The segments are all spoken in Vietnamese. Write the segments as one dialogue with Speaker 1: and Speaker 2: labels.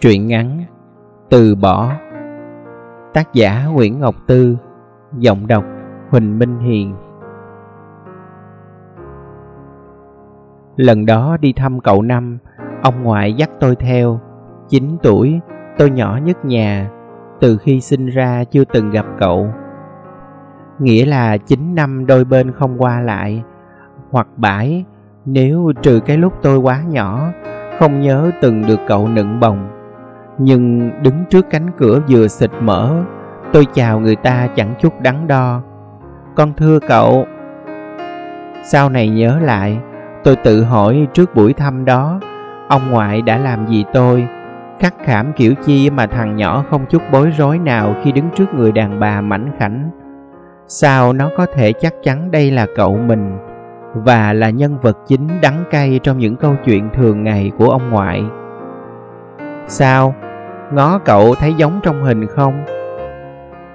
Speaker 1: Truyện ngắn Từ bỏ. Tác giả Nguyễn Ngọc Tư. Giọng đọc Huỳnh Minh Hiền. Lần đó đi thăm cậu Năm, Ông ngoại dắt tôi theo. 9 tuổi, Tôi nhỏ nhất nhà, Từ khi sinh ra chưa từng gặp cậu. Nghĩa là 9 năm đôi bên không qua lại. Hoặc bãi, Nếu trừ cái lúc tôi quá nhỏ, Không nhớ từng được cậu nựng bồng nhưng đứng trước cánh cửa vừa xịt mở tôi chào người ta chẳng chút đắn đo. Con thưa cậu, sau này nhớ lại, tôi tự hỏi trước buổi thăm đó, ông ngoại đã làm gì tôi? Khắc khảm kiểu chi mà thằng nhỏ không chút bối rối nào khi đứng trước người đàn bà mảnh khảnh. Sao nó có thể chắc chắn đây là cậu mình, và là nhân vật chính đắng cay trong những câu chuyện thường ngày của ông ngoại? Sao? Ngó cậu thấy giống trong hình không?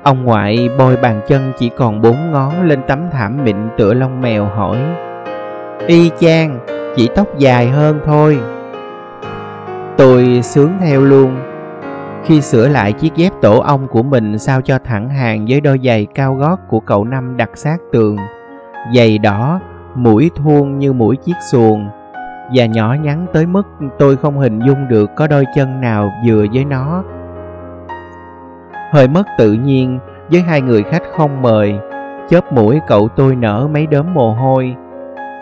Speaker 1: Ông ngoại bôi bàn chân chỉ còn bốn ngón lên tấm thảm mịn tựa lông mèo hỏi. Y chang, chỉ tóc dài hơn thôi. Tôi sướng theo luôn. Khi sửa lại chiếc dép tổ ong của mình sao cho thẳng hàng với đôi giày cao gót của cậu năm đặt sát tường. Giày đỏ, mũi thuôn như mũi chiếc xuồng và nhỏ nhắn tới mức tôi không hình dung được có đôi chân nào vừa với nó. Hơi mất tự nhiên, với hai người khách không mời, chớp mũi cậu tôi nở mấy đốm mồ hôi.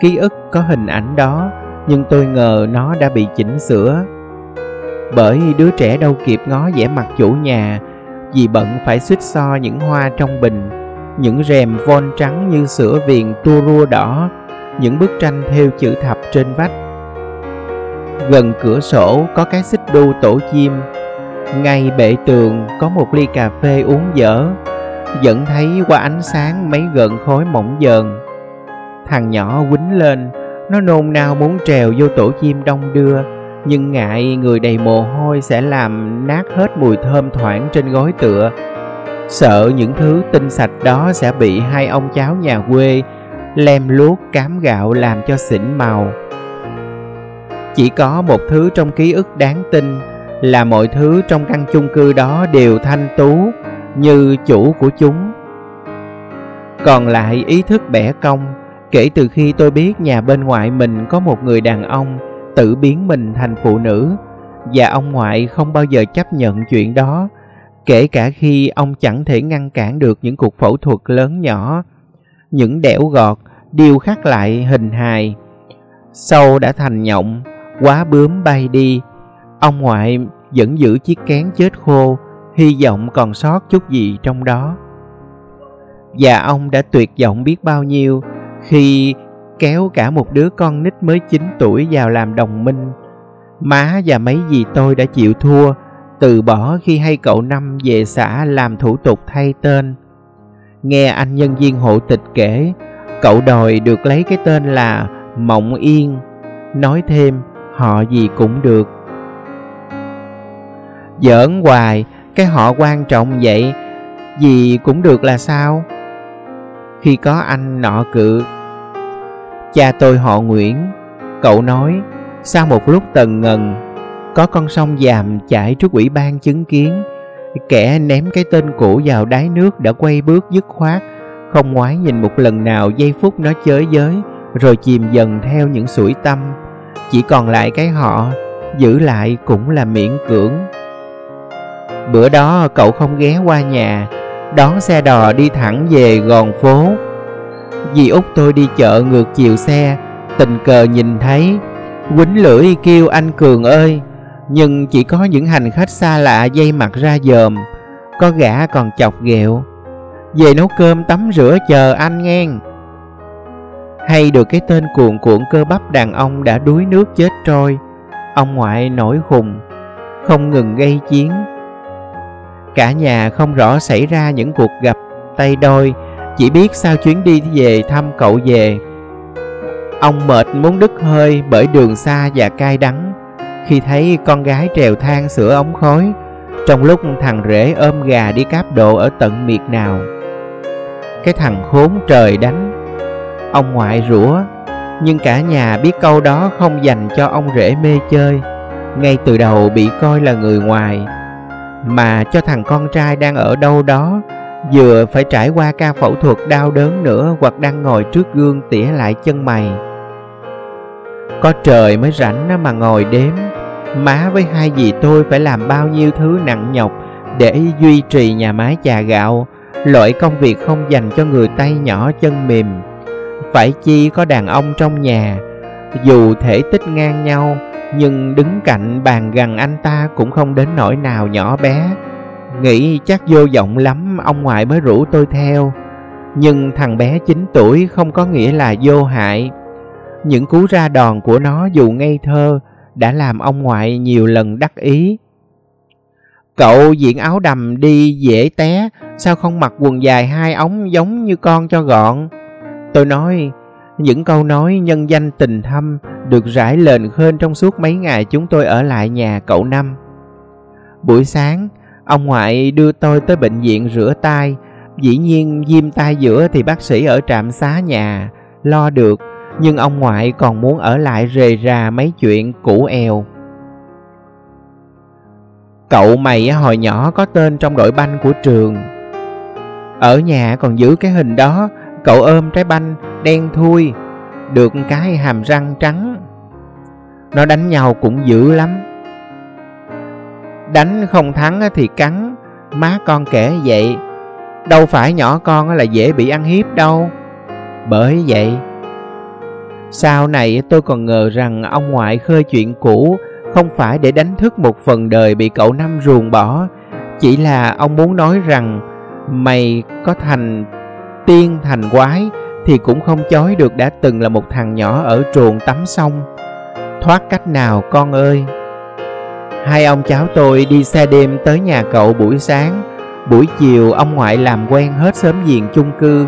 Speaker 1: Ký ức có hình ảnh đó, nhưng tôi ngờ nó đã bị chỉnh sửa. Bởi đứa trẻ đâu kịp ngó vẻ mặt chủ nhà, vì bận phải xích so những hoa trong bình, những rèm von trắng như sữa viền tua rua đỏ, những bức tranh theo chữ thập trên vách. Gần cửa sổ có cái xích đu tổ chim. Ngay bệ tường có một ly cà phê uống dở. Vẫn thấy qua ánh sáng mấy gợn khói mỏng dờn Thằng nhỏ quýnh lên, Nó nôn nao muốn trèo vô tổ chim đông đưa. Nhưng ngại người đầy mồ hôi sẽ làm nát hết mùi thơm thoảng trên gối tựa. Sợ những thứ tinh sạch đó sẽ bị hai ông cháu nhà quê Lem luốc cám gạo làm cho xỉn màu chỉ có một thứ trong ký ức đáng tin là mọi thứ trong căn chung cư đó đều thanh tú như chủ của chúng. Còn lại ý thức bẻ cong, kể từ khi tôi biết nhà bên ngoại mình có một người đàn ông tự biến mình thành phụ nữ, và ông ngoại không bao giờ chấp nhận chuyện đó, kể cả khi ông chẳng thể ngăn cản được những cuộc phẫu thuật lớn nhỏ, những đẽo gọt điêu khắc lại hình hài. Sâu đã thành nhộng quá bướm bay đi. Ông ngoại vẫn giữ chiếc kén chết khô, hy vọng còn sót chút gì trong đó. Và ông đã tuyệt vọng biết bao nhiêu khi kéo cả một đứa con nít mới 9 tuổi vào làm đồng minh. Má và mấy dì tôi đã chịu thua, từ bỏ khi hay cậu năm về xã làm thủ tục thay tên. Nghe anh nhân viên hộ tịch kể, cậu đòi được lấy cái tên là mộng yên. Nói thêm họ gì cũng được. Giỡn hoài, cái họ quan trọng vậy, gì cũng được là sao? Khi có anh nọ cự. Cha tôi họ nguyễn, cậu nói, sau một lúc tần ngần, có con sông dàm chảy trước ủy ban chứng kiến. Kẻ ném cái tên cũ vào đáy nước đã quay bước dứt khoát, không ngoái nhìn một lần nào giây phút nó chới giới, rồi chìm dần theo những sủi tâm chỉ còn lại cái họ, giữ lại cũng là miễn cưỡng. Bữa đó cậu không ghé qua nhà, đón xe đò đi thẳng về gòn phố. Dì út tôi đi chợ ngược chiều xe, tình cờ nhìn thấy, quýnh lưỡi kêu anh cường ơi, nhưng chỉ có những hành khách xa lạ dây mặt ra dòm, có gã còn chọc ghẹo. Về nấu cơm tắm rửa chờ anh ngang hay được cái tên cuồn cuộn cơ bắp đàn ông đã đuối nước chết trôi. Ông ngoại nổi khùng, không ngừng gây chiến. Cả nhà không rõ xảy ra những cuộc gặp tay đôi, chỉ biết sao chuyến đi về thăm cậu về. Ông mệt muốn đứt hơi bởi đường xa và cay đắng. Khi thấy con gái trèo thang sửa ống khói, trong lúc thằng rể ôm gà đi cáp độ ở tận miệt nào. Cái thằng khốn trời đánh Ông ngoại rủa, Nhưng cả nhà biết câu đó không dành cho ông rể mê chơi, ngay từ đầu bị coi là người ngoài. Mà cho thằng con trai đang ở đâu đó, vừa phải trải qua ca phẫu thuật đau đớn nữa hoặc đang ngồi trước gương tỉa lại chân mày. Có trời mới rảnh mà ngồi đếm, má với hai dì tôi phải làm bao nhiêu thứ nặng nhọc để duy trì nhà máy chà gạo, loại công việc không dành cho người tay nhỏ chân mềm phải chi có đàn ông trong nhà. Dù thể tích ngang nhau, nhưng đứng cạnh bàn gần anh ta cũng không đến nỗi nào nhỏ bé. Nghĩ chắc vô vọng lắm, ông ngoại mới rủ tôi theo. Nhưng thằng bé 9 tuổi không có nghĩa là vô hại. Những cú ra đòn của nó dù ngây thơ đã làm ông ngoại nhiều lần đắc ý. Cậu diện áo đầm đi dễ té, sao không mặc quần dài hai ống giống như con cho gọn? Tôi nói những câu nói nhân danh tình thâm được rải lên khên trong suốt mấy ngày chúng tôi ở lại nhà cậu Năm. Buổi sáng, ông ngoại đưa tôi tới bệnh viện rửa tay. Dĩ nhiên viêm tay giữa thì bác sĩ ở trạm xá nhà, lo được. Nhưng ông ngoại còn muốn ở lại rề rà mấy chuyện cũ eo. Cậu mày hồi nhỏ có tên trong đội banh của trường. Ở nhà còn giữ cái hình đó, cậu ôm trái banh đen thui, được cái hàm răng trắng. Nó đánh nhau cũng dữ lắm. Đánh không thắng thì cắn, má con kể vậy. Đâu phải nhỏ con là dễ bị ăn hiếp đâu. Bởi vậy, sau này tôi còn ngờ rằng ông ngoại khơi chuyện cũ không phải để đánh thức một phần đời bị cậu Năm ruồng bỏ, chỉ là ông muốn nói rằng mày có thành tiên thành quái thì cũng không chối được đã từng là một thằng nhỏ ở truồng tắm sông. Thoát cách nào con ơi? Hai ông cháu tôi đi xe đêm tới nhà cậu buổi sáng, buổi chiều ông ngoại làm quen hết sớm giềng chung cư.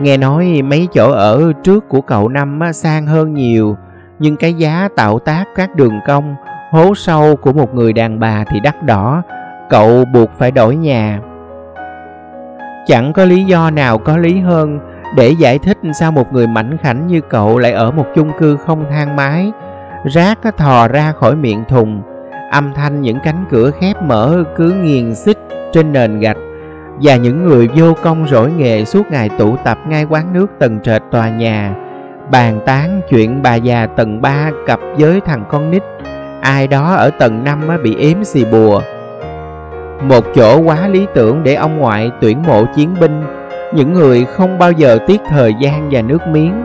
Speaker 1: Nghe nói mấy chỗ ở trước của cậu Năm sang hơn nhiều, nhưng cái giá tạo tác các đường cong, hố sâu của một người đàn bà thì đắt đỏ, cậu buộc phải đổi nhà. Chẳng có lý do nào có lý hơn để giải thích sao một người mảnh khảnh như cậu lại ở một chung cư không thang máy. Rác thò ra khỏi miệng thùng, âm thanh những cánh cửa khép mở cứ nghiền xích trên nền gạch. Và những người vô công rỗi nghề suốt ngày tụ tập ngay quán nước tầng trệt tòa nhà. Bàn tán chuyện bà già tầng 3 cặp với thằng con nít. Ai đó ở tầng 5 bị ếm xì bùa một chỗ quá lý tưởng để ông ngoại tuyển mộ chiến binh, những người không bao giờ tiếc thời gian và nước miếng.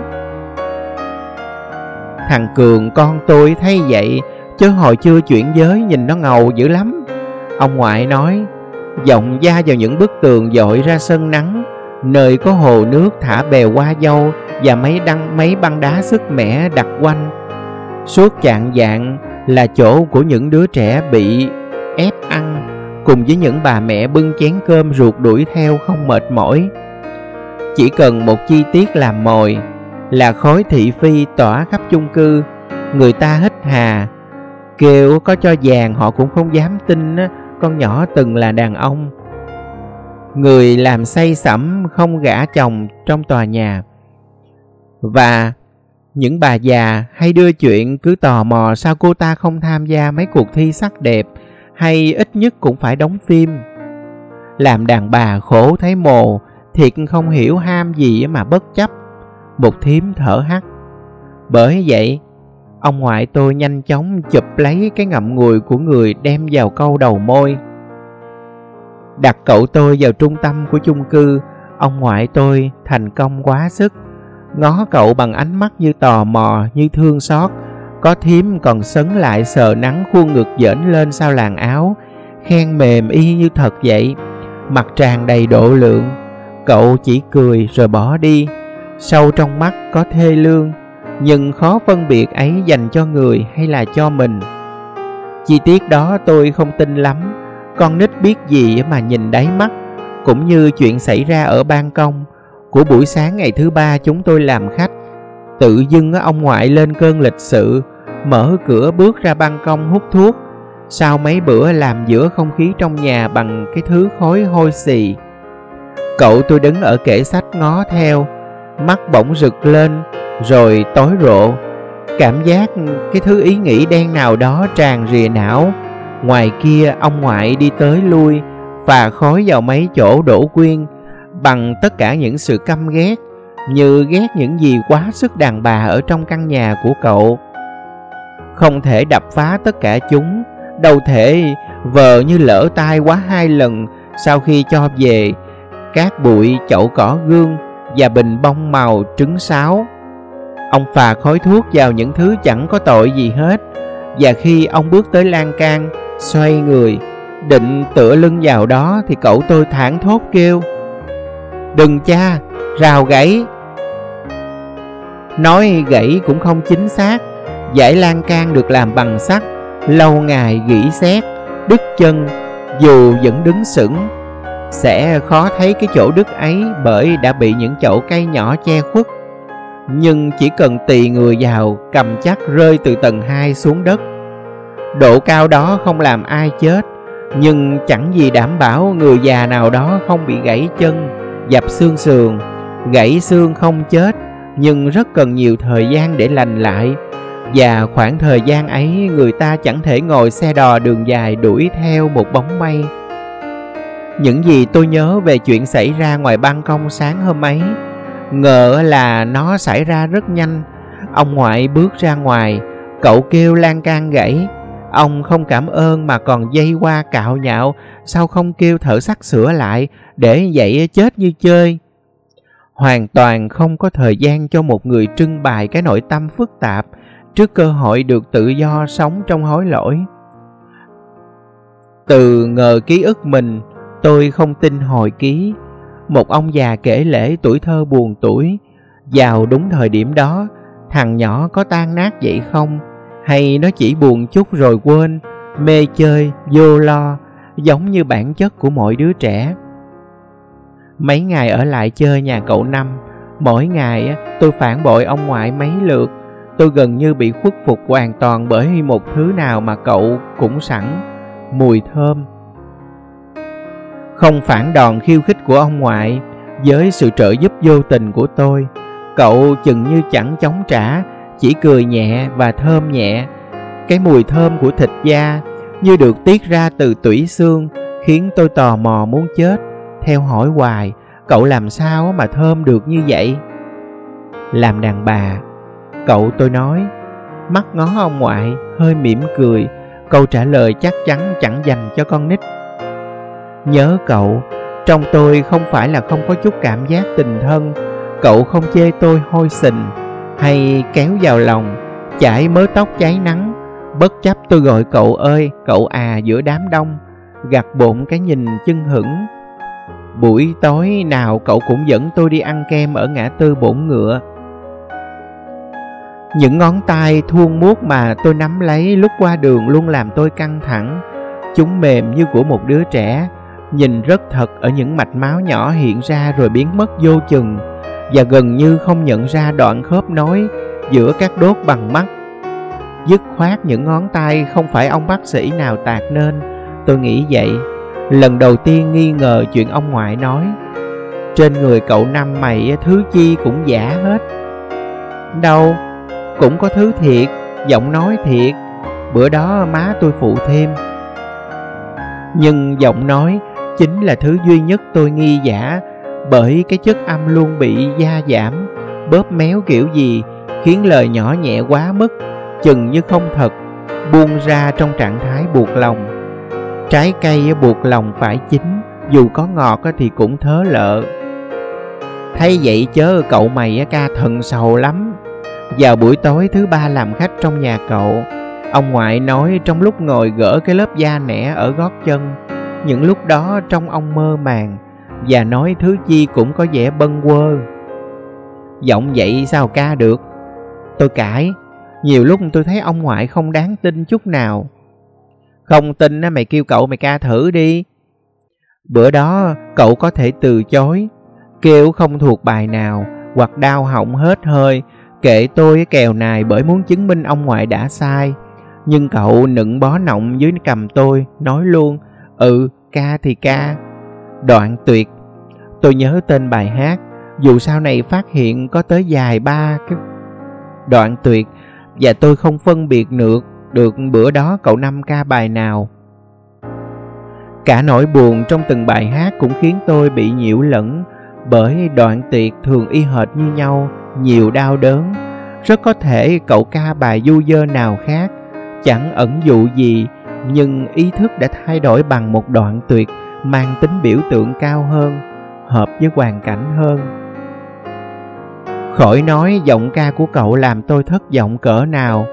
Speaker 1: Thằng cường, con tôi thấy vậy chứ hồi chưa chuyển giới nhìn nó ngầu dữ lắm. Ông ngoại nói giọng da vào những bức tường dội ra sân nắng, nơi có hồ nước thả bèo qua dâu và mấy đăng, mấy băng đá sức mẻ đặt quanh. Suốt chạng dạng là chỗ của những đứa trẻ bị ép ăn cùng với những bà mẹ bưng chén cơm ruột đuổi theo không mệt mỏi. Chỉ cần một chi tiết làm mồi, là khói thị phi tỏa khắp chung cư, người ta hít hà. Kêu có cho vàng họ cũng không dám tin con nhỏ từng là đàn ông. Người làm say sẩm không gả chồng trong tòa nhà. Và những bà già hay đưa chuyện cứ tò mò sao cô ta không tham gia mấy cuộc thi sắc đẹp hay ít nhất cũng phải đóng phim. Làm đàn bà khổ thấy mồ, thiệt không hiểu ham gì mà bất chấp. Một thím thở hắt. Bởi vậy, ông ngoại tôi nhanh chóng chụp lấy cái ngậm ngùi của người đem vào câu đầu môi. Đặt cậu tôi vào trung tâm của chung cư, ông ngoại tôi thành công quá sức. Ngó cậu bằng ánh mắt như tò mò, như thương xót có thím còn sấn lại sờ nắng khuôn ngực dễn lên sau làn áo, khen mềm y như thật vậy. Mặt tràn đầy độ lượng. Cậu chỉ cười rồi bỏ đi. Sâu trong mắt có thê lương, nhưng khó phân biệt ấy dành cho người hay là cho mình. Chi tiết đó tôi không tin lắm. Con nít biết gì mà nhìn đáy mắt, cũng như chuyện xảy ra ở ban công. Của buổi sáng ngày thứ ba chúng tôi làm khách tự dưng ông ngoại lên cơn lịch sự mở cửa bước ra ban công hút thuốc. Sau mấy bữa làm giữa không khí trong nhà bằng cái thứ khói hôi xì cậu tôi đứng ở kệ sách ngó theo mắt bỗng rực lên rồi tối rộ. Cảm giác cái thứ ý nghĩ đen nào đó tràn rìa não. Ngoài kia ông ngoại đi tới lui, và khói vào mấy chỗ đổ quyên bằng tất cả những sự căm ghét như ghét những gì quá sức đàn bà ở trong căn nhà của cậu. Không thể đập phá tất cả chúng, đâu thể vờ như lỡ tai quá hai lần sau khi cho về cát bụi, chậu cỏ, gương và bình bông màu trứng sáo. Ông phà khói thuốc vào những thứ chẳng có tội gì hết, và khi ông bước tới lan can, xoay người, định tựa lưng vào đó thì cậu tôi thảng thốt kêu, đừng cha, rào gãy nói gãy cũng không chính xác. Giải lan can được làm bằng sắt, lâu ngày gỉ xét, đứt chân, dù vẫn đứng sững. Sẽ khó thấy cái chỗ đứt ấy bởi đã bị những chậu cây nhỏ che khuất. Nhưng chỉ cần tì người vào, cầm chắc rơi từ tầng 2 xuống đất. Độ cao đó không làm ai chết, nhưng chẳng gì đảm bảo người già nào đó không bị gãy chân, dập xương sườn. Gãy xương không chết nhưng rất cần nhiều thời gian để lành lại. Và khoảng thời gian ấy, người ta chẳng thể ngồi xe đò đường dài đuổi theo một bóng mây những gì tôi nhớ về chuyện xảy ra ngoài ban công sáng hôm ấy, ngờ là nó xảy ra rất nhanh. Ông ngoại bước ra ngoài, cậu kêu lan can gãy. Ông không cảm ơn mà còn dây qua cạo nhạo, sao không kêu thợ sắt sửa lại để vậy chết như chơi? Hoàn toàn không có thời gian cho một người trưng bày cái nội tâm phức tạp trước cơ hội được tự do sống trong hối lỗi. Từ ngờ ký ức mình, tôi không tin hồi ký. Một ông già kể lễ tuổi thơ buồn tuổi, vào đúng thời điểm đó, thằng nhỏ có tan nát vậy không? Hay nó chỉ buồn chút rồi quên, mê chơi, vô lo, giống như bản chất của mọi đứa trẻ? Mấy ngày ở lại chơi nhà cậu năm, mỗi ngày tôi phản bội ông ngoại mấy lượt. Tôi gần như bị khuất phục hoàn toàn bởi một thứ nào mà cậu cũng sẵn, mùi thơm. Không phản đòn khiêu khích của ông ngoại, với sự trợ giúp vô tình của tôi, cậu chừng như chẳng chống trả, chỉ cười nhẹ và thơm nhẹ. Cái mùi thơm của thịt da như được tiết ra từ tủy xương, khiến tôi tò mò muốn chết theo hỏi hoài, cậu làm sao mà thơm được như vậy? Làm đàn bà, cậu tôi nói, mắt ngó ông ngoại, hơi mỉm cười, câu trả lời chắc chắn chẳng dành cho con nít. Nhớ cậu, trong tôi không phải là không có chút cảm giác tình thân. Cậu không chê tôi hôi sình hay kéo vào lòng, chải mớ tóc cháy nắng. Bất chấp tôi gọi cậu ơi, cậu à giữa đám đông gặt bụng cái nhìn chân hững buổi tối nào cậu cũng dẫn tôi đi ăn kem ở ngã tư bổn ngựa. Những ngón tay thuôn muốt mà tôi nắm lấy lúc qua đường luôn làm tôi căng thẳng. Chúng mềm như của một đứa trẻ, nhìn rất thật ở những mạch máu nhỏ hiện ra rồi biến mất vô chừng và gần như không nhận ra đoạn khớp nối giữa các đốt bằng mắt. Dứt khoát những ngón tay không phải ông bác sĩ nào tạc nên, tôi nghĩ vậy lần đầu tiên nghi ngờ chuyện ông ngoại nói. Trên người cậu năm mày thứ chi cũng giả hết. Đâu, cũng có thứ thiệt, giọng nói thiệt. Bữa đó má tôi phụ thêm. Nhưng giọng nói chính là thứ duy nhất tôi nghi giả, bởi cái chất âm luôn bị gia giảm, bóp méo kiểu gì, khiến lời nhỏ nhẹ quá mức, chừng như không thật, buông ra trong trạng thái buộc lòng trái cây buộc lòng phải chín, dù có ngọt thì cũng thớ lợ. Thấy vậy chớ cậu mày ca thần sầu lắm. Vào buổi tối thứ ba làm khách trong nhà cậu. Ông ngoại nói trong lúc ngồi gỡ cái lớp da nẻ ở gót chân, những lúc đó trong ông mơ màng, và nói thứ chi cũng có vẻ bâng quơ. Giọng vậy sao ca được? Tôi cãi, nhiều lúc tôi thấy ông ngoại không đáng tin chút nào không tin á, mày kêu cậu mày ca thử đi. Bữa đó, cậu có thể từ chối. Kêu không thuộc bài nào, hoặc đau họng hết hơi. Kệ tôi kèo này bởi muốn chứng minh ông ngoại đã sai. Nhưng cậu nựng bó nọng dưới cầm tôi, nói luôn ừ ca thì ca. Đoạn tuyệt. Tôi nhớ tên bài hát, dù sau này phát hiện có tới dài ba cái. Đoạn tuyệt. Và tôi không phân biệt được được bữa đó cậu năm ca bài nào. Cả nỗi buồn trong từng bài hát cũng khiến tôi bị nhiễu lẫn bởi đoạn tiệc thường y hệt như nhau, nhiều đau đớn. Rất có thể cậu ca bài du dơ nào khác, chẳng ẩn dụ gì, nhưng ý thức đã thay đổi bằng một đoạn tuyệt mang tính biểu tượng cao hơn, hợp với hoàn cảnh hơn. Khỏi nói giọng ca của cậu làm tôi thất vọng cỡ nào,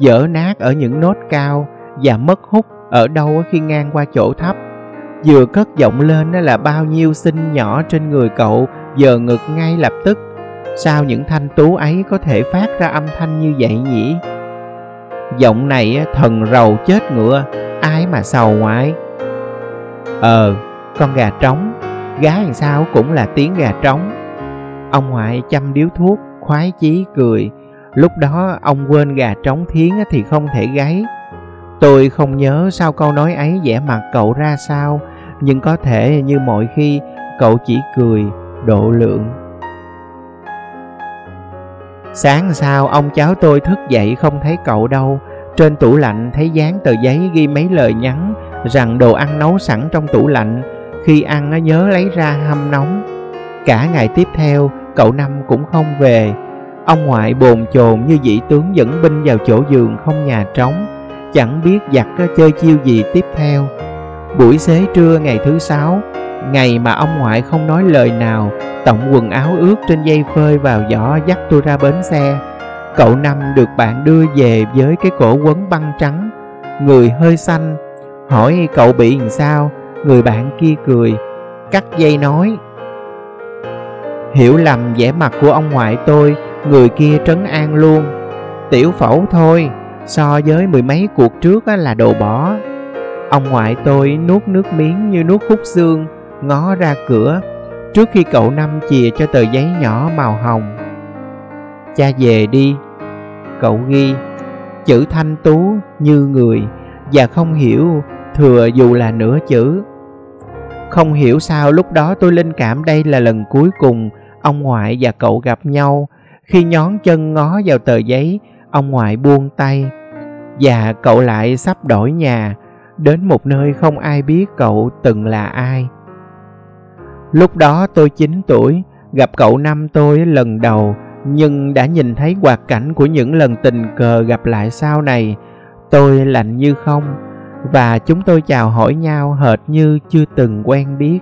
Speaker 1: dở nát ở những nốt cao và mất hút ở đâu khi ngang qua chỗ thấp. Vừa cất giọng lên là bao nhiêu sinh nhỏ trên người cậu, giờ ngực ngay lập tức. Sao những thanh tú ấy có thể phát ra âm thanh như vậy nhỉ? Giọng này thần rầu chết ngựa, ai mà sầu ngoại ờ con gà trống gái làm sao cũng là tiếng gà trống. Ông ngoại chăm điếu thuốc, khoái chí cười lúc đó ông quên gà trống thiến thì không thể gáy. Tôi không nhớ sao câu nói ấy vẻ mặt cậu ra sao, nhưng có thể như mọi khi, cậu chỉ cười, độ lượng. Sáng sau, ông cháu tôi thức dậy không thấy cậu đâu. Trên tủ lạnh thấy dán tờ giấy ghi mấy lời nhắn, rằng đồ ăn nấu sẵn trong tủ lạnh. Khi ăn nhớ lấy ra hâm nóng. Cả ngày tiếp theo, cậu năm cũng không về ông ngoại bồn chồn như vị tướng dẫn binh vào chỗ giường không nhà trống chẳng biết giặt chơi chiêu gì tiếp theo Buổi xế trưa ngày thứ sáu, ngày mà ông ngoại không nói lời nào, tổng quần áo ướt trên dây phơi vào giỏ dắt tôi ra bến xe. Cậu Năm được bạn đưa về với cái cổ quấn băng trắng, người hơi xanh. Hỏi cậu bị làm sao, người bạn kia cười, cắt dây nói. Hiểu lầm vẻ mặt của ông ngoại tôi, người kia trấn an luôn. Tiểu phẫu thôi, so với mười mấy cuộc trước là đồ bỏ. Ông ngoại tôi nuốt nước miếng như nuốt khúc xương, ngó ra cửa, trước khi cậu Năm chìa cho tờ giấy nhỏ màu hồng. Cha về đi, cậu ghi, chữ thanh tú như người, và không hiểu thừa dù là nửa chữ. Không hiểu sao lúc đó tôi linh cảm đây là lần cuối cùng ông ngoại và cậu gặp nhau. Khi nhón chân ngó vào tờ giấy, ông ngoại buông tay. Và cậu lại sắp đổi nhà, đến một nơi không ai biết cậu từng là ai. Lúc đó tôi 9 tuổi, gặp cậu năm tôi lần đầu, nhưng đã nhìn thấy hoạt cảnh của những lần tình cờ gặp lại sau này. Tôi lạnh như không, và chúng tôi chào hỏi nhau hệt như chưa từng quen biết.